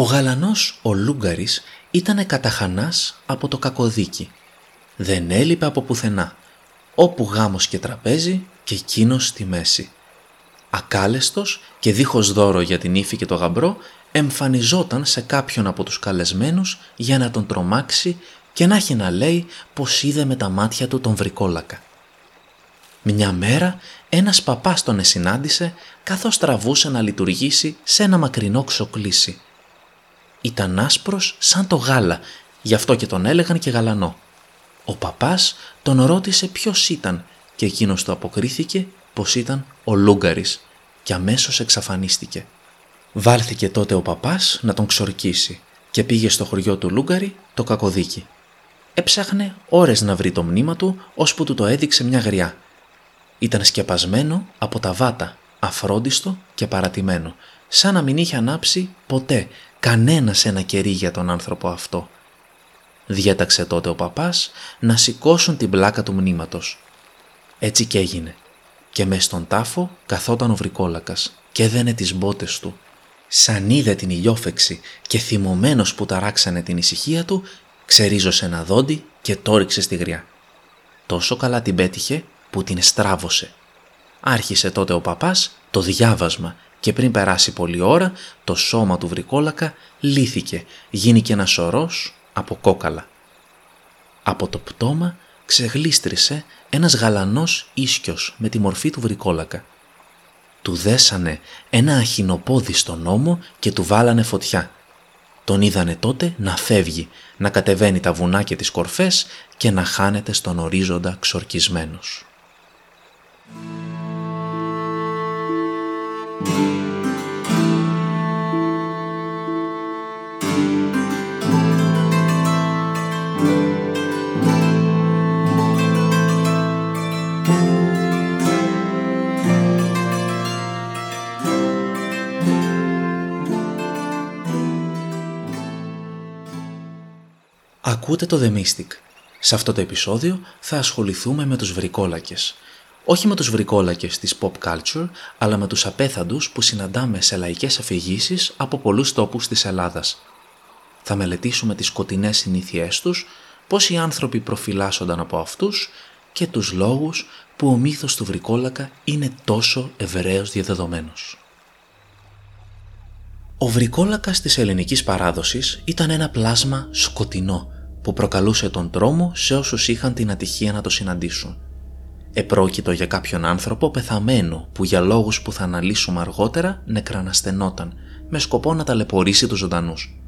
Ο γαλανός ο Λούγκαρης ήτανε καταχανάς από το κακοδίκι. Δεν έλειπε από πουθενά. Όπου γάμος και τραπέζι και εκείνος στη μέση. Ακάλεστος και δίχως δώρο για την ύφη και το γαμπρό εμφανιζόταν σε κάποιον από τους καλεσμένους για να τον τρομάξει και να έχει να λέει πως είδε με τα μάτια του τον βρικόλακα. Μια μέρα ένας παπάς τον εσυνάντησε καθώς τραβούσε να λειτουργήσει σε ένα μακρινό ξοκλήσι. Ήταν άσπρος σαν το γάλα, γι' αυτό και τον έλεγαν και γαλανό. Ο παπάς τον ρώτησε ποιος ήταν και εκείνος του αποκρίθηκε πως ήταν ο Λούγκαρης και αμέσως εξαφανίστηκε. Βάλθηκε τότε ο παπάς να τον ξορκίσει και πήγε στο χωριό του Λούγκαρη το κακοδίκι. Έψαχνε ώρες να βρει το μνήμα του ώσπου του το έδειξε μια γριά. Ήταν σκεπασμένο από τα βάτα, αφρόντιστο και παρατημένο, σαν να μην είχε ανάψει ποτέ κανένα ένα κερί για τον άνθρωπο αυτό. Διέταξε τότε ο παπάς να σηκώσουν την πλάκα του μνήματος. Έτσι και έγινε. Και μες στον τάφο καθόταν ο βρικόλακας και έδαινε τις μπότες του. Σαν είδε την ηλιόφεξη και θυμωμένος που ταράξανε την ησυχία του, ξερίζωσε ένα δόντι και το ρίξε στη γριά. Τόσο καλά την πέτυχε που την στράβωσε. Άρχισε τότε ο παπάς το διάβασμα και πριν περάσει πολλή ώρα το σώμα του βρικόλακα λύθηκε, γίνηκε ένας σωρός από κόκαλα. Από το πτώμα ξεγλίστρισε ένας γαλανός ίσκιος με τη μορφή του βρικόλακα. Του δέσανε ένα αχινοπόδι στον ώμο και του βάλανε φωτιά. Τον είδανε τότε να φεύγει, να κατεβαίνει τα βουνά και τις κορφές και να χάνεται στον ορίζοντα ξορκισμένος. Ακούτε το The Mystic. Σε αυτό το επεισόδιο θα ασχοληθούμε με τους βρικόλακες. Όχι με τους βρικόλακες της pop culture, αλλά με τους απέθαντους που συναντάμε σε λαϊκές αφηγήσεις από πολλούς τόπους της Ελλάδας. Θα μελετήσουμε τις σκοτεινές συνήθειές τους, πώς οι άνθρωποι προφυλάσσονταν από αυτούς και τους λόγους που ο μύθος του βρικόλακα είναι τόσο ευρέως διαδεδομένος. Ο βρικόλακας της ελληνικής παράδοσης ήταν ένα πλάσμα σκοτεινό που προκαλούσε τον τρόμο σε όσους είχαν την ατυχία να το συναντήσουν. Επρόκειτο για κάποιον άνθρωπο πεθαμένο που για λόγους που θα αναλύσουμε αργότερα νεκραναστενόταν με σκοπό να ταλαιπωρήσει τους ζωντανούς.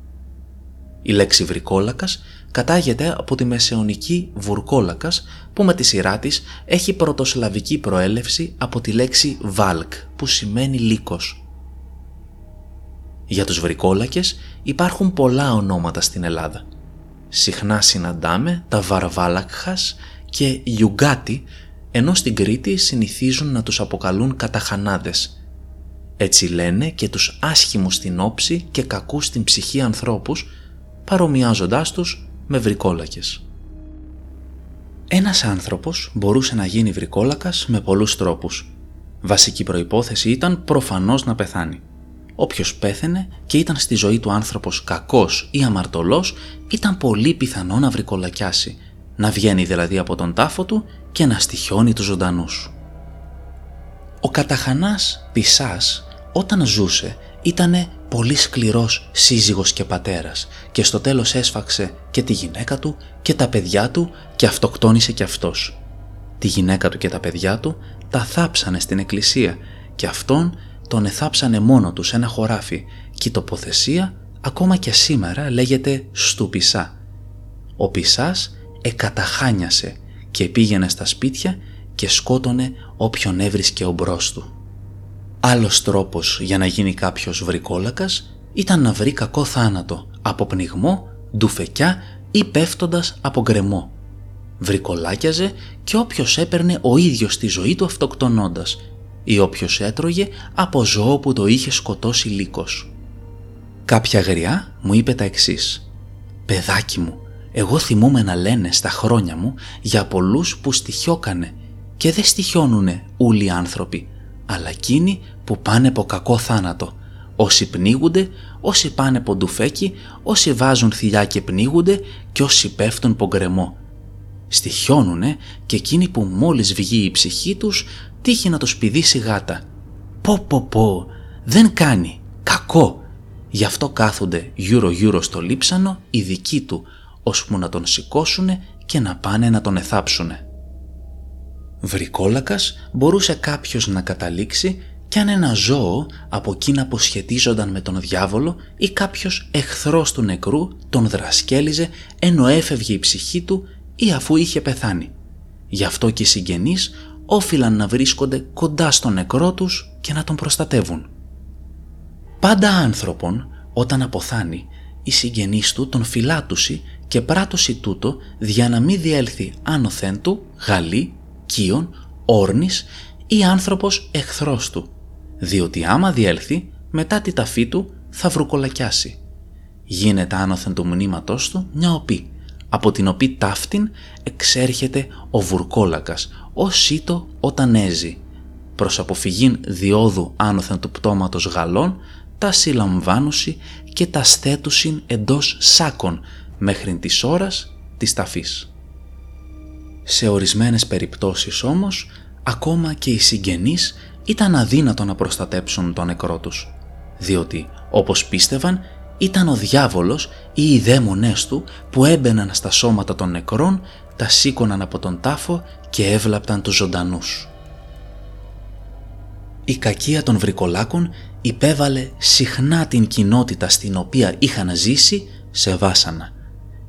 Η λέξη βρικόλακας κατάγεται από τη μεσαιωνική βουρκόλακας που με τη σειρά της έχει πρωτοσλαβική προέλευση από τη λέξη βάλκ που σημαίνει λύκος. Για τους βρικόλακες υπάρχουν πολλά ονόματα στην Ελλάδα – συχνά συναντάμε τα Βαρβάλακχας και Ιουγκάτι, ενώ στην Κρήτη συνηθίζουν να τους αποκαλούν καταχανάδες. Έτσι λένε και τους άσχημους στην όψη και κακούς στην ψυχή ανθρώπους, παρομοιάζοντάς τους με βρικόλακες. Ένας άνθρωπος μπορούσε να γίνει βρικόλακας με πολλούς τρόπους. Βασική προϋπόθεση ήταν προφανώς να πεθάνει. Όποιος πέθαινε και ήταν στη ζωή του άνθρωπος κακός ή αμαρτωλός ήταν πολύ πιθανό να βρικολακιάσει, να βγαίνει δηλαδή από τον τάφο του και να στοιχιώνει τους ζωντανούς. Ο καταχανάς Πισάς όταν ζούσε ήτανε πολύ σκληρός σύζυγος και πατέρας και στο τέλος έσφαξε και τη γυναίκα του και τα παιδιά του και αυτοκτόνησε και αυτός. Τη γυναίκα του και τα παιδιά του τα θάψανε στην εκκλησία και αυτόν τον εθάψανε μόνο τους σε ένα χωράφι και η τοποθεσία ακόμα και σήμερα λέγεται «στου Πισά». Ο Πισάς εκαταχάνιασε και πήγαινε στα σπίτια και σκότωνε όποιον έβρισκε ομπρός του. Άλλος τρόπος για να γίνει κάποιος βρικόλακας ήταν να βρει κακό θάνατο από πνιγμό, ντουφεκιά ή πέφτοντας από γκρεμό. Βρικολάκιαζε και όποιος έπαιρνε ο ίδιος τη ζωή του αυτοκτονώντας ή όποιος έτρωγε από ζώο που το είχε σκοτώσει λύκος. Κάποια γριά μου είπε τα εξής. «Παιδάκι μου, εγώ θυμούμαι να λένε στα χρόνια μου για πολλούς που στοιχιώκανε και δεν στοιχιώνουνε όλοι οι άνθρωποι, αλλά εκείνοι που πάνε από κακό θάνατο, Όσοι πνίγονται, όσοι πάνε ποντουφέκι, όσοι βάζουν θηλιά και πνίγονται και όσοι πέφτουν πογκρεμό. Στοιχιώνουνε και εκείνοι που μόλις βγει η ψυχή τους τύχει να το σπηδήσει γάτα. Πω πω πω, δεν κάνει, κακό. Γι' αυτό κάθονται γύρω γύρω στο λείψανο οι δικοί του, ώσπου να τον σηκώσουνε και να πάνε να τον εθάψουνε. Βρικόλακας μπορούσε κάποιος να καταλήξει κι αν ένα ζώο από εκείνα που σχετίζονταν με τον διάβολο ή κάποιος εχθρός του νεκρού τον δρασκέλιζε ενώ έφευγε η ψυχή του ή αφού είχε πεθάνει. Γι' αυτό και οι συγγενείς όφυλαν να βρίσκονται κοντά στον νεκρό τους και να τον προστατεύουν. Πάντα άνθρωπον όταν αποθάνει οι συγγενείς του τον φυλάτουσι και πράτωση τούτο δια να μην διέλθει άνωθεν του, γαλή, κίον, όρνης ή άνθρωπος εχθρός του, διότι άμα διέλθει μετά τη ταφή του θα βρουκολακιάσει. Γίνεται άνωθεν του μνήματός του μια οπή, από την οποία ταύτην εξέρχεται ο βουρκόλακας, ο σύτο όταν έζει. Προς αποφυγήν διόδου άνωθεν του πτώματος γαλών, τα συλλαμβάνουσι και τα στέτουσιν εντός σάκων μέχρι της ώρας της ταφής. Σε ορισμένες περιπτώσεις όμως, ακόμα και οι συγγενείς ήταν αδύνατο να προστατέψουν τον νεκρό τους, διότι, όπως πίστευαν, ήταν ο διάβολος ή οι δαίμονές του που έμπαιναν στα σώματα των νεκρών, τα σήκωναν από τον τάφο και έβλαπταν τους ζωντανούς. Η κακία των βρικολάκων υπέβαλε συχνά την κοινότητα στην οποία είχαν ζήσει σε βάσανα.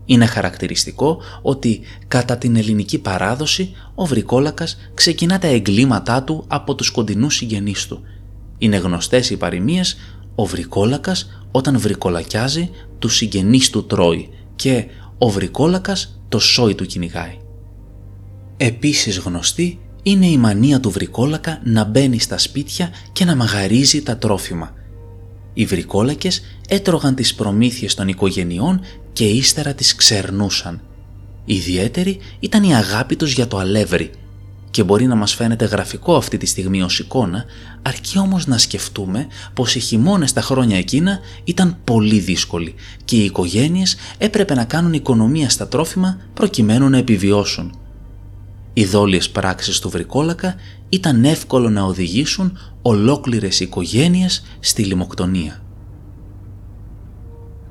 Είναι χαρακτηριστικό ότι κατά την ελληνική παράδοση ο βρικόλακας ξεκινά τα εγκλήματά του από τους κοντινούς συγγενείς του. Είναι γνωστές οι παροιμίες ο βρικόλακας όταν βρικολακιάζει του συγγενείς του τρώει και ο βρικόλακας το σόι του κυνηγάει. Επίσης γνωστή είναι η μανία του βρικόλακα να μπαίνει στα σπίτια και να μαγαρίζει τα τρόφιμα. Οι βρικόλακες έτρωγαν τις προμήθειες των οικογενειών και ύστερα τις ξερνούσαν. Ιδιαίτερη ήταν η αγάπη τους για το αλεύρι και μπορεί να μας φαίνεται γραφικό αυτή τη στιγμή ως εικόνα, αρκεί όμως να σκεφτούμε πως οι χειμώνες τα χρόνια εκείνα ήταν πολύ δύσκολοι και οι οικογένειες έπρεπε να κάνουν οικονομία στα τρόφιμα προκειμένου να επιβιώσουν. Οι δόλιες πράξεις του βρικόλακα ήταν εύκολο να οδηγήσουν ολόκληρες οικογένειες στη λιμοκτονία.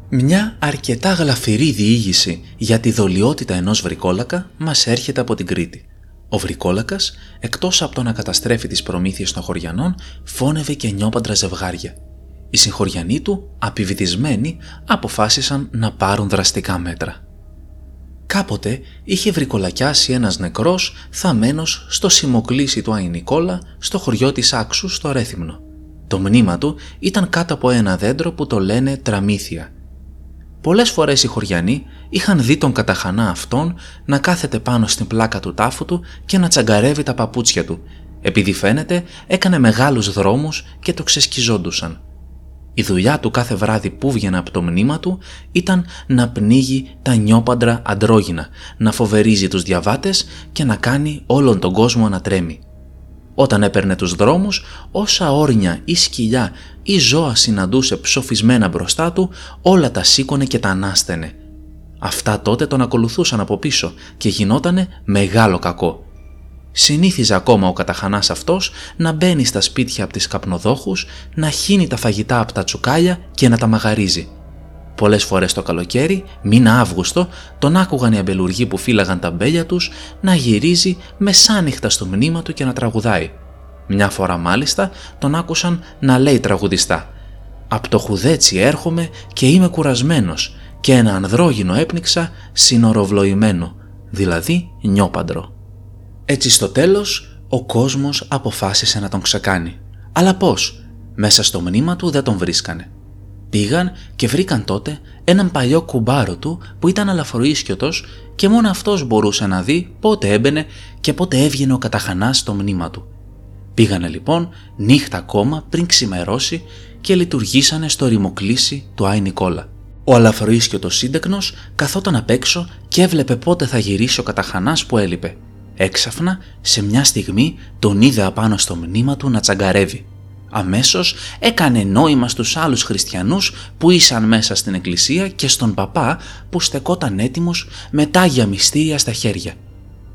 Μια αρκετά γλαφυρή διήγηση για τη δολιότητα ενός βρικόλακα μας έρχεται από την Κρήτη. Ο βρικόλακας, εκτός από το να καταστρέφει τις προμήθειες των χωριανών, φώνευε και νιόπαντρα ζευγάρια. Οι συγχωριανοί του, απειβητισμένοι, αποφάσισαν να πάρουν δραστικά μέτρα. Κάποτε είχε βρικολακιάσει ένας νεκρός θαμένος στο σημοκλήσι του Αϊνικόλα στο χωριό της Άξου στο Ρέθυμνο. Το μνήμα του ήταν κάτω από ένα δέντρο που το λένε τραμήθια. Πολλές φορές οι χωριανοί είχαν δει τον καταχανά αυτόν να κάθεται πάνω στην πλάκα του τάφου του και να τσαγκαρεύει τα παπούτσια του, επειδή φαίνεται έκανε μεγάλους δρόμους και το ξεσκιζόντουσαν. Η δουλειά του κάθε βράδυ που βγαινε από το μνήμα του ήταν να πνίγει τα νιόπαντρα αντρόγινα, να φοβερίζει τους διαβάτες και να κάνει όλον τον κόσμο να τρέμει. Όταν έπαιρνε τους δρόμους, όσα όρνια ή σκυλιά ή ζώα συναντούσε ψοφισμένα μπροστά του, όλα τα σήκωνε και τα ανάστενε. Αυτά τότε τον ακολουθούσαν από πίσω και γινότανε μεγάλο κακό. Συνήθιζε ακόμα ο καταχανάς αυτός να μπαίνει στα σπίτια από τις καπνοδόχους, να χύνει τα φαγητά από τα τσουκάλια και να τα μαγαρίζει. Πολλές φορές το καλοκαίρι, μήνα Αύγουστο, τον άκουγαν οι αμπελουργοί που φύλαγαν τα μπέλια τους να γυρίζει μεσάνυχτα στο μνήμα του και να τραγουδάει. Μια φορά μάλιστα τον άκουσαν να λέει τραγουδιστά «Απ' το χουδέτσι έρχομαι και είμαι κουρασμένος και ένα ανδρόγυνο έπνιξα συνοροβλοημένο, δηλαδή νιόπαντρο». Έτσι στο τέλος ο κόσμος αποφάσισε να τον ξεκάνει. Αλλά πώς, μέσα στο μνήμα του δεν τον βρίσκανε. Πήγαν και βρήκαν τότε έναν παλιό κουμπάρο του που ήταν αλαφροίσκιωτος και μόνο αυτός μπορούσε να δει πότε έμπαινε και πότε έβγαινε ο καταχανάς στο μνήμα του. Πήγανε λοιπόν νύχτα ακόμα πριν ξημερώσει και λειτουργήσανε στο ρημοκλήσι του Άι Νικόλα. Ο αλαφροίσκιωτος σύντεκνος καθόταν απ' έξω και έβλεπε πότε θα γυρίσει ο καταχανάς που έλειπε Έξαφνα, σε μια στιγμή τον είδε απάνω στο μνήμα του να τσαγκαρεύει. Αμέσως έκανε νόημα στους άλλους χριστιανούς που ήσαν μέσα στην εκκλησία και στον παπά που στεκόταν έτοιμος με τάγια μυστήρια στα χέρια.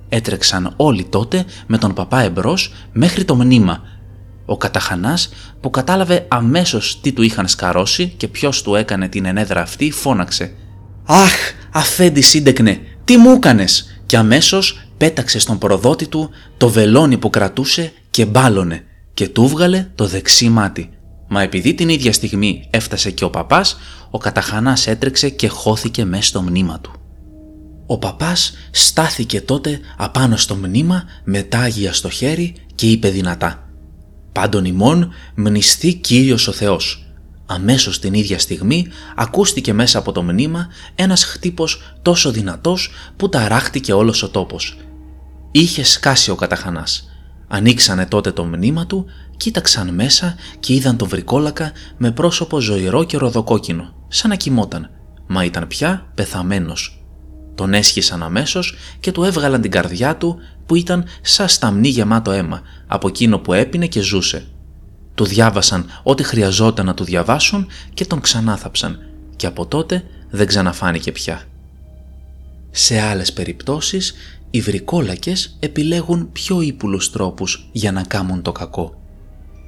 Έτρεξαν όλοι τότε με τον παπά εμπρός μέχρι το μνήμα. Ο καταχανάς που κατάλαβε αμέσως τι του είχαν σκαρώσει και ποιος του έκανε την ενέδρα αυτή φώναξε «Αχ, αφέντη σύντεκνε, τι μου έκανες» και αμέσως πέταξε στον προδότη του το βελόνι που κρατούσε και μπάλωνε και του βγάλε το δεξί μάτι. Μα επειδή την ίδια στιγμή έφτασε και ο παπάς, ο καταχανάς έτρεξε και χώθηκε μέσα στο μνήμα του. Ο παπάς στάθηκε τότε απάνω στο μνήμα με τάγια στο χέρι και είπε δυνατά «Πάντων ημών μνηστεί Κύριος ο Θεός». Αμέσως την ίδια στιγμή ακούστηκε μέσα από το μνήμα ένας χτύπος τόσο δυνατός που ταράχτηκε όλος ο τόπος. Είχε σκάσει ο καταχανάς. Ανοίξανε τότε το μνήμα του, κοίταξαν μέσα και είδαν τον βρικόλακα με πρόσωπο ζωηρό και ροδοκόκκινο, σαν να κοιμόταν, μα ήταν πια πεθαμένος. Τον έσχισαν αμέσως και του έβγαλαν την καρδιά του που ήταν σαν σταμνί γεμάτο αίμα από εκείνο που έπινε και ζούσε. Του διάβασαν ό,τι χρειαζόταν να του διαβάσουν και τον ξανάθαψαν και από τότε δεν ξαναφάνηκε πια. Σε άλλες περιπτώσεις οι βρικόλακες επιλέγουν πιο ύπουλους τρόπους για να κάμουν το κακό.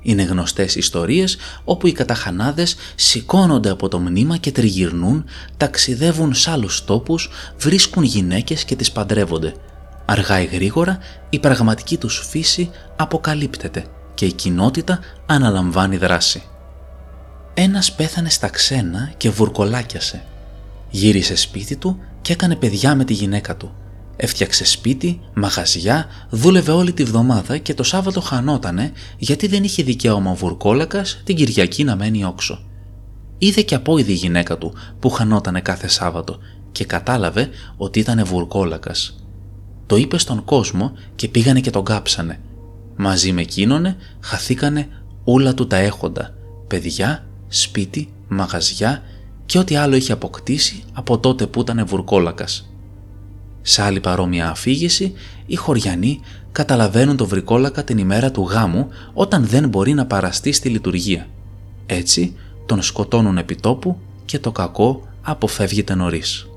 Είναι γνωστές ιστορίες όπου οι καταχανάδες σηκώνονται από το μνήμα και τριγυρνούν, ταξιδεύουν σε άλλους τόπους, βρίσκουν γυναίκες και τις παντρεύονται. Αργά ή γρήγορα η πραγματική τους φύση αποκαλύπτεται και η κοινότητα αναλαμβάνει δράση. Ένας πέθανε στα ξένα και βουρκολάκιασε. Γύρισε σπίτι του και έκανε παιδιά με τη γυναίκα του. Έφτιαξε σπίτι, μαγαζιά, δούλευε όλη τη βδομάδα και το Σάββατο χανότανε γιατί δεν είχε δικαίωμα ο Βουρκόλακας την Κυριακή να μένει όξο. Είδε και απόειδη η γυναίκα του που χανότανε κάθε Σάββατο και κατάλαβε ότι ήταν Βουρκόλακας. Το είπε στον κόσμο και πήγανε και τον κάψανε. Μαζί με εκείνονε χαθήκανε όλα του τα έχοντα, παιδιά, σπίτι, μαγαζιά και ό,τι άλλο είχε αποκτήσει από τότε που ήταν Βουρκόλακας. Σε άλλη παρόμοια αφήγηση, οι χωριανοί καταλαβαίνουν το βρικόλακα την ημέρα του γάμου όταν δεν μπορεί να παραστεί στη λειτουργία. Έτσι, τον σκοτώνουν επιτόπου και το κακό αποφεύγεται νωρίς.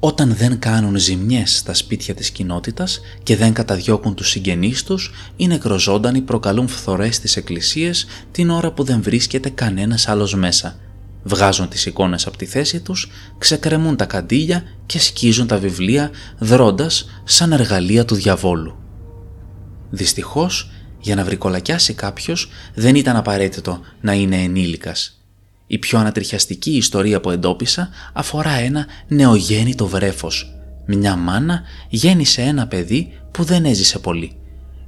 Όταν δεν κάνουν ζημιές στα σπίτια της κοινότητας και δεν καταδιώκουν τους συγγενείς τους, οι νεκροζώντανοι προκαλούν φθορές στις εκκλησίες την ώρα που δεν βρίσκεται κανένας άλλος μέσα Βγάζουν τις εικόνες από τη θέση τους, ξεκρεμούν τα καντήλια και σκίζουν τα βιβλία δρώντας σαν εργαλεία του διαβόλου. Δυστυχώς, για να βρικολακιάσει κάποιος δεν ήταν απαραίτητο να είναι ενήλικας. Η πιο ανατριχιαστική ιστορία που εντόπισα αφορά ένα νεογέννητο βρέφος. Μια μάνα γέννησε ένα παιδί που δεν έζησε πολύ.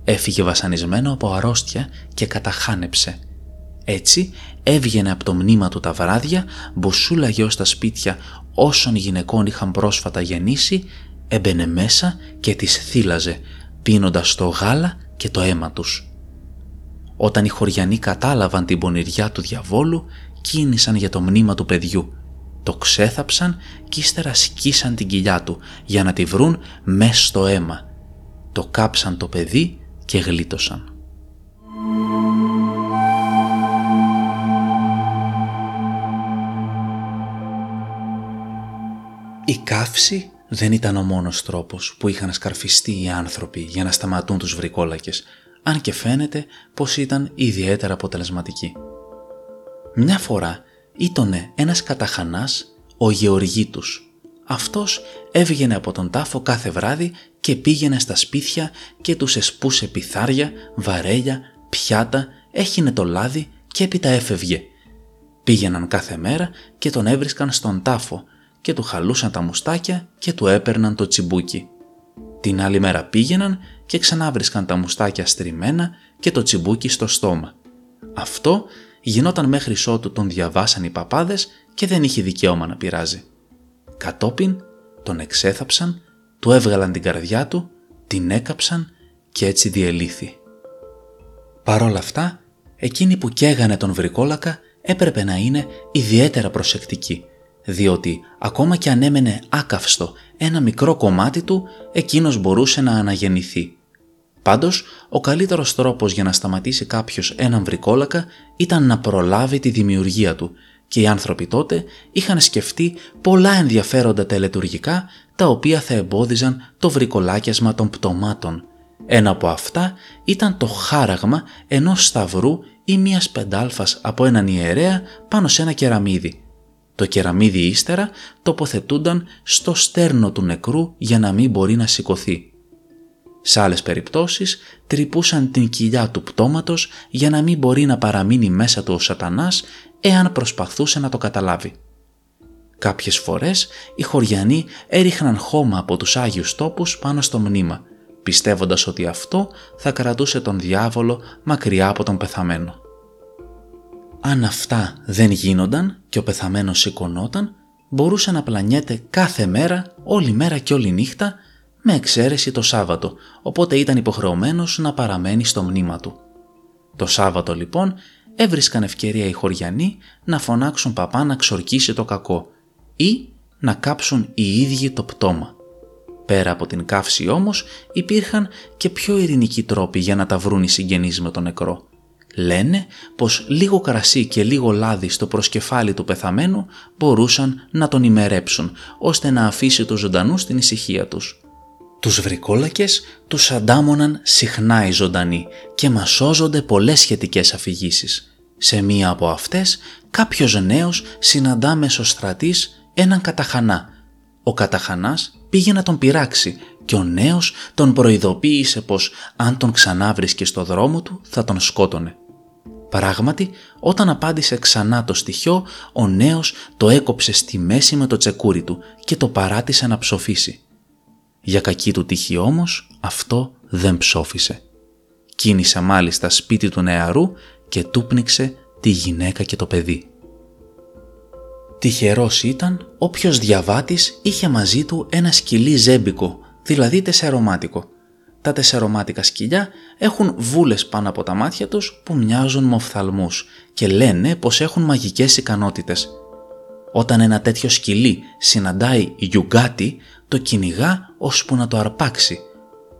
Έφυγε βασανισμένο από αρρώστια και καταχάνεψε. Έτσι έβγαινε από το μνήμα του τα βράδια, μποσούλαγε ως τα σπίτια όσων γυναικών είχαν πρόσφατα γεννήσει, έμπαινε μέσα και τις θύλαζε, πίνοντας το γάλα και το αίμα τους. Όταν οι χωριανοί κατάλαβαν την πονηριά του διαβόλου, κίνησαν για το μνήμα του παιδιού. Το ξέθαψαν και ύστερα σκίσαν την κοιλιά του για να τη βρουν μέσα στο αίμα. Το κάψαν το παιδί και γλίτωσαν. Η καύση δεν ήταν ο μόνος τρόπος που είχαν σκαρφιστεί οι άνθρωποι για να σταματούν τους βρικόλακες, αν και φαίνεται πως ήταν ιδιαίτερα αποτελεσματική. Μια φορά ήτονε ένας καταχανάς ο Γεωργίτους. Αυτός έβγαινε από τον τάφο κάθε βράδυ και πήγαινε στα σπίτια και τους εσπούσε πιθάρια, βαρέλια, πιάτα, έχινε το λάδι και έπειτα έφευγε. Πήγαιναν κάθε μέρα και τον έβρισκαν στον τάφο και του χαλούσαν τα μουστάκια και του έπαιρναν το τσιμπούκι. Την άλλη μέρα πήγαιναν και ξανάβρισκαν τα μουστάκια στριμμένα και το τσιμπούκι στο στόμα. Αυτό γινόταν μέχρι ότου τον διαβάσαν οι παπάδες και δεν είχε δικαίωμα να πειράζει. Κατόπιν τον εξέθαψαν, του έβγαλαν την καρδιά του, την έκαψαν και έτσι διελήθη. Παρόλα αυτά, εκείνοι που καίγανε τον βρικόλακα έπρεπε να είναι ιδιαίτερα προσεκτικοί διότι ακόμα και αν έμενε άκαυστο ένα μικρό κομμάτι του, εκείνος μπορούσε να αναγεννηθεί. Πάντως, ο καλύτερος τρόπος για να σταματήσει κάποιος έναν βρικόλακα ήταν να προλάβει τη δημιουργία του και οι άνθρωποι τότε είχαν σκεφτεί πολλά ενδιαφέροντα τελετουργικά τα οποία θα εμπόδιζαν το βρικολάκιασμα των πτωμάτων. Ένα από αυτά ήταν το χάραγμα ενός σταυρού ή μιας πεντάλφας από έναν ιερέα πάνω σε ένα κεραμίδι. Το κεραμίδι ύστερα τοποθετούνταν στο στέρνο του νεκρού για να μην μπορεί να σηκωθεί. Σε άλλες περιπτώσεις τρυπούσαν την κοιλιά του πτώματος για να μην μπορεί να παραμείνει μέσα του ο σατανάς εάν προσπαθούσε να το καταλάβει. Κάποιες φορές οι χωριανοί έριχναν χώμα από τους Άγιους τόπους πάνω στο μνήμα, πιστεύοντας ότι αυτό θα κρατούσε τον διάβολο μακριά από τον πεθαμένο. Αν αυτά δεν γίνονταν και ο πεθαμένος σηκωνόταν, μπορούσε να πλανιέται κάθε μέρα, όλη μέρα και όλη νύχτα, με εξαίρεση το Σάββατο, οπότε ήταν υποχρεωμένος να παραμένει στο μνήμα του. Το Σάββατο λοιπόν έβρισκαν ευκαιρία οι χωριανοί να φωνάξουν παπά να ξορκίσει το κακό ή να κάψουν οι ίδιοι το πτώμα. Πέρα από την καύση όμως υπήρχαν και πιο ειρηνικοί τρόποι για να τα βρουν οι συγγενείς με τον νεκρό. Λένε πως λίγο κρασί και λίγο λάδι στο προσκεφάλι του πεθαμένου μπορούσαν να τον ημερέψουν ώστε να αφήσει το ζωντανού στην ησυχία τους. Τους βρικόλακες τους αντάμωναν συχνά οι ζωντανοί και μασώζονται πολλές σχετικές αφηγήσεις. Σε μία από αυτές κάποιος νέος συναντά μεσοστρατής έναν καταχανά. Ο καταχανάς πήγε να τον πειράξει και ο νέος τον προειδοποίησε πως αν τον ξανάβρισκε στο δρόμο του θα τον σκότωνε. Πράγματι, όταν απάντησε ξανά το στοιχείο, ο νέος το έκοψε στη μέση με το τσεκούρι του και το παράτησε να ψοφήσει. Για κακή του τύχη όμως αυτό δεν ψόφισε. Κίνησε μάλιστα σπίτι του νεαρού και του πνίξε τη γυναίκα και το παιδί. Τυχερός ήταν όποιος διαβάτης είχε μαζί του ένα σκυλί ζέμπικο, δηλαδή τεσσερομάτικο. Τα τεσσερομάτικα σκυλιά έχουν βούλες πάνω από τα μάτια τους που μοιάζουν με οφθαλμούς και λένε πως έχουν μαγικές ικανότητες. Όταν ένα τέτοιο σκυλί συναντάει γιουγκάτι, το κυνηγά ώσπου να το αρπάξει.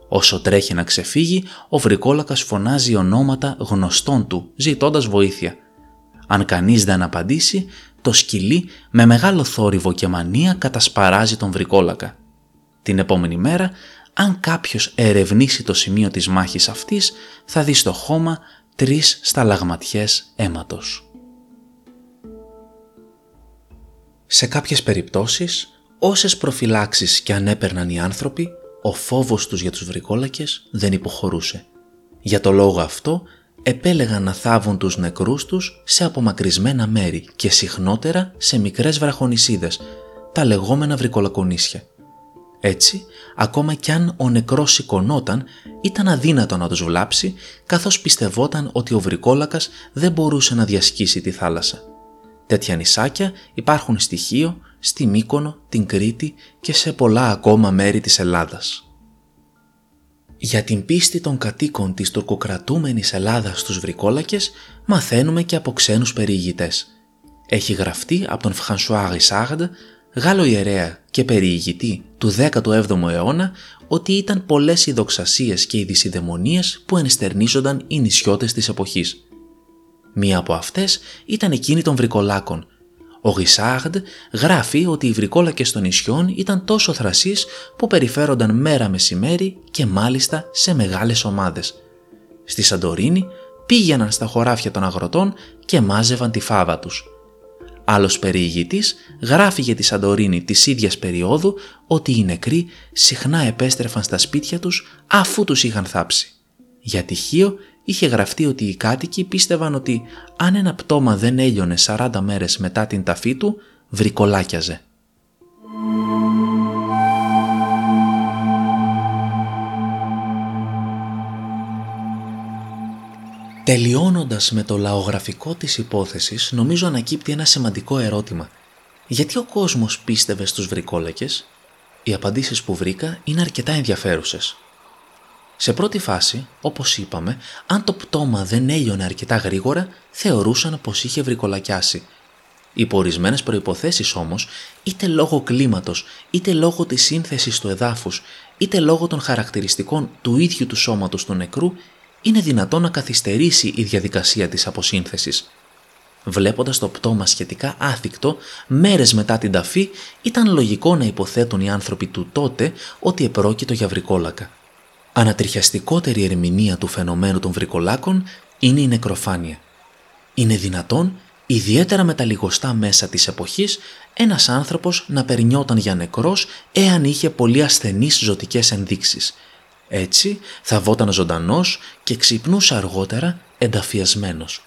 Όσο τρέχει να ξεφύγει, ο βρικόλακας φωνάζει ονόματα γνωστών του, ζητώντας βοήθεια. Αν κανείς δεν απαντήσει, το σκυλί με μεγάλο θόρυβο και μανία κατασπαράζει τον βρικόλακα. Την επόμενη μέρα, αν κάποιος ερευνήσει το σημείο της μάχης αυτής, θα δει στο χώμα τρεις σταλαγματιές αίματος. Σε κάποιες περιπτώσεις, Όσες προφυλάξεις και αν έπαιρναν οι άνθρωποι, ο φόβος τους για τους βρικόλακες δεν υποχωρούσε. Για το λόγο αυτό επέλεγαν να θάβουν τους νεκρούς τους σε απομακρυσμένα μέρη και συχνότερα σε μικρές βραχονισίδες, τα λεγόμενα βρικολακονίσια. Έτσι, ακόμα κι αν ο νεκρός σηκωνόταν, ήταν αδύνατο να τους βλάψει, καθώς πιστευόταν ότι ο βρικόλακας δεν μπορούσε να διασκήσει τη θάλασσα. Τέτοια νησάκια υπάρχουν στοιχείο στη Μύκονο, την Κρήτη και σε πολλά ακόμα μέρη της Ελλάδας. Για την πίστη των κατοίκων της τουρκοκρατούμενης Ελλάδας στους βρικόλακες μαθαίνουμε και από ξένους περιηγητές. Έχει γραφτεί από τον Φχανσουά Ρισάγντ, Γάλλο ιερέα και περιηγητή του 17ου αιώνα ότι ήταν πολλές οι δοξασίες και οι δυσιδαιμονίες που ενστερνίζονταν οι νησιώτες της εποχής. Μία από αυτές ήταν εκείνη των βρικολάκων ο Γισάρντ γράφει ότι οι βρικόλακες των νησιών ήταν τόσο θρασείς που περιφέρονταν μέρα μεσημέρι και μάλιστα σε μεγάλες ομάδες. Στη Σαντορίνη πήγαιναν στα χωράφια των αγροτών και μάζευαν τη φάβα τους. Άλλος περιηγητής γράφει για τη Σαντορίνη της ίδιας περίοδου ότι οι νεκροί συχνά επέστρεφαν στα σπίτια τους αφού τους είχαν θάψει. Για τυχείο είχε γραφτεί ότι οι κάτοικοι πίστευαν ότι αν ένα πτώμα δεν έλειωνε 40 μέρες μετά την ταφή του, βρικολάκιαζε. Τελειώνοντας με το λαογραφικό της υπόθεσης, νομίζω ανακύπτει ένα σημαντικό ερώτημα. Γιατί ο κόσμος πίστευε στους βρικόλακες; Οι απαντήσεις που βρήκα είναι αρκετά ενδιαφέρουσες. Σε πρώτη φάση, όπως είπαμε, αν το πτώμα δεν έλειωνε αρκετά γρήγορα, θεωρούσαν πως είχε βρικολακιάσει. Υπό ορισμένες προποθέσει όμως, είτε λόγω κλίματος, είτε λόγω της σύνθεσης του εδάφους, είτε λόγω των χαρακτηριστικών του ίδιου του σώματος του νεκρού, είναι δυνατόν να καθυστερήσει η διαδικασία της αποσύνθεσης. Βλέποντας το πτώμα σχετικά άθικτο, μέρες μετά την ταφή, ήταν λογικό να υποθέτουν οι άνθρωποι του τότε ότι επρόκειτο για βρικόλακα. Ανατριχιαστικότερη ερμηνεία του φαινομένου των βρικολάκων είναι η νεκροφάνεια. Είναι δυνατόν Ιδιαίτερα με τα λιγοστά μέσα της εποχής, ένας άνθρωπος να περνιόταν για νεκρός εάν είχε πολύ ασθενείς ζωτικές ενδείξεις. Έτσι θα βόταν ζωντανός και ξυπνούσε αργότερα ενταφιασμένος.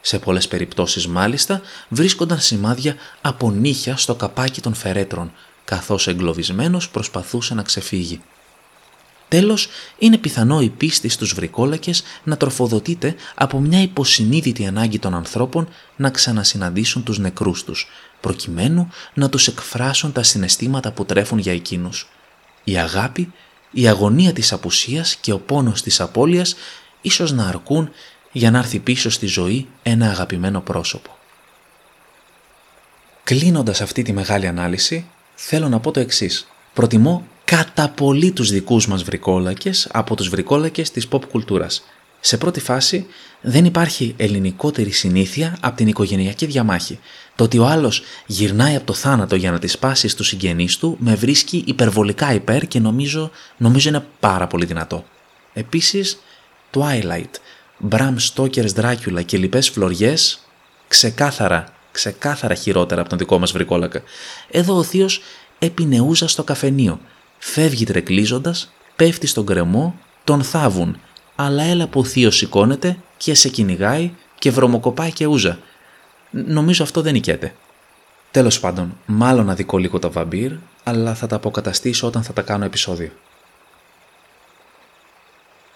Σε πολλές περιπτώσεις μάλιστα βρίσκονταν σημάδια από νύχια στο καπάκι των φερέτρων, καθώς εγκλωβισμένος προσπαθούσε να ξεφύγει. Τέλος, είναι πιθανό η πίστη στους βρικόλακες να τροφοδοτείται από μια υποσυνείδητη ανάγκη των ανθρώπων να ξανασυναντήσουν τους νεκρούς τους, προκειμένου να τους εκφράσουν τα συναισθήματα που τρέφουν για εκείνους. Η αγάπη, η αγωνία της απουσίας και ο πόνος της απώλειας ίσως να αρκούν για να έρθει πίσω στη ζωή ένα αγαπημένο πρόσωπο. Κλείνοντας αυτή τη μεγάλη ανάλυση, θέλω να πω το εξής. Προτιμώ κατά πολύ τους δικούς μας βρικόλακες από τους βρικόλακες της pop κουλτούρας. Σε πρώτη φάση δεν υπάρχει ελληνικότερη συνήθεια από την οικογενειακή διαμάχη. Το ότι ο άλλος γυρνάει από το θάνατο για να τη σπάσει στους συγγενείς του με βρίσκει υπερβολικά υπέρ και νομίζω, νομίζω είναι πάρα πολύ δυνατό. Επίσης, Twilight, Bram Stoker's Dracula και λοιπές φλωριές ξεκάθαρα, ξεκάθαρα χειρότερα από τον δικό μας βρικόλακα. Εδώ ο θείος επινεούζα στο καφενείο Φεύγει τρεκλίζοντας, πέφτει στον κρεμό, τον θάβουν, αλλά έλα που ο θείος σηκώνεται και σε κυνηγάει και βρωμοκοπάει και ούζα. Νομίζω αυτό δεν νικέται. Τέλος πάντων, μάλλον αδικό λίγο τα βαμπύρ, αλλά θα τα αποκαταστήσω όταν θα τα κάνω επεισόδιο.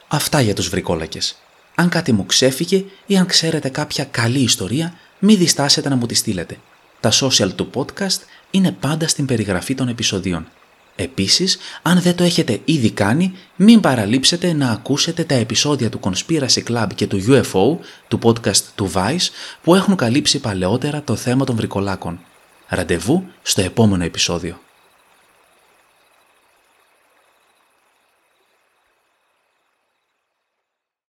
Αυτά για τους βρικόλακες. Αν κάτι μου ξέφυγε ή αν ξέρετε κάποια καλή ιστορία, μη διστάσετε να μου τη στείλετε. Τα social του podcast είναι πάντα στην περιγραφή των επεισοδίων. Επίσης, αν δεν το έχετε ήδη κάνει, μην παραλείψετε να ακούσετε τα επεισόδια του Conspiracy Club και του UFO, του podcast του Vice, που έχουν καλύψει παλαιότερα το θέμα των βρικολάκων. Ραντεβού στο επόμενο επεισόδιο.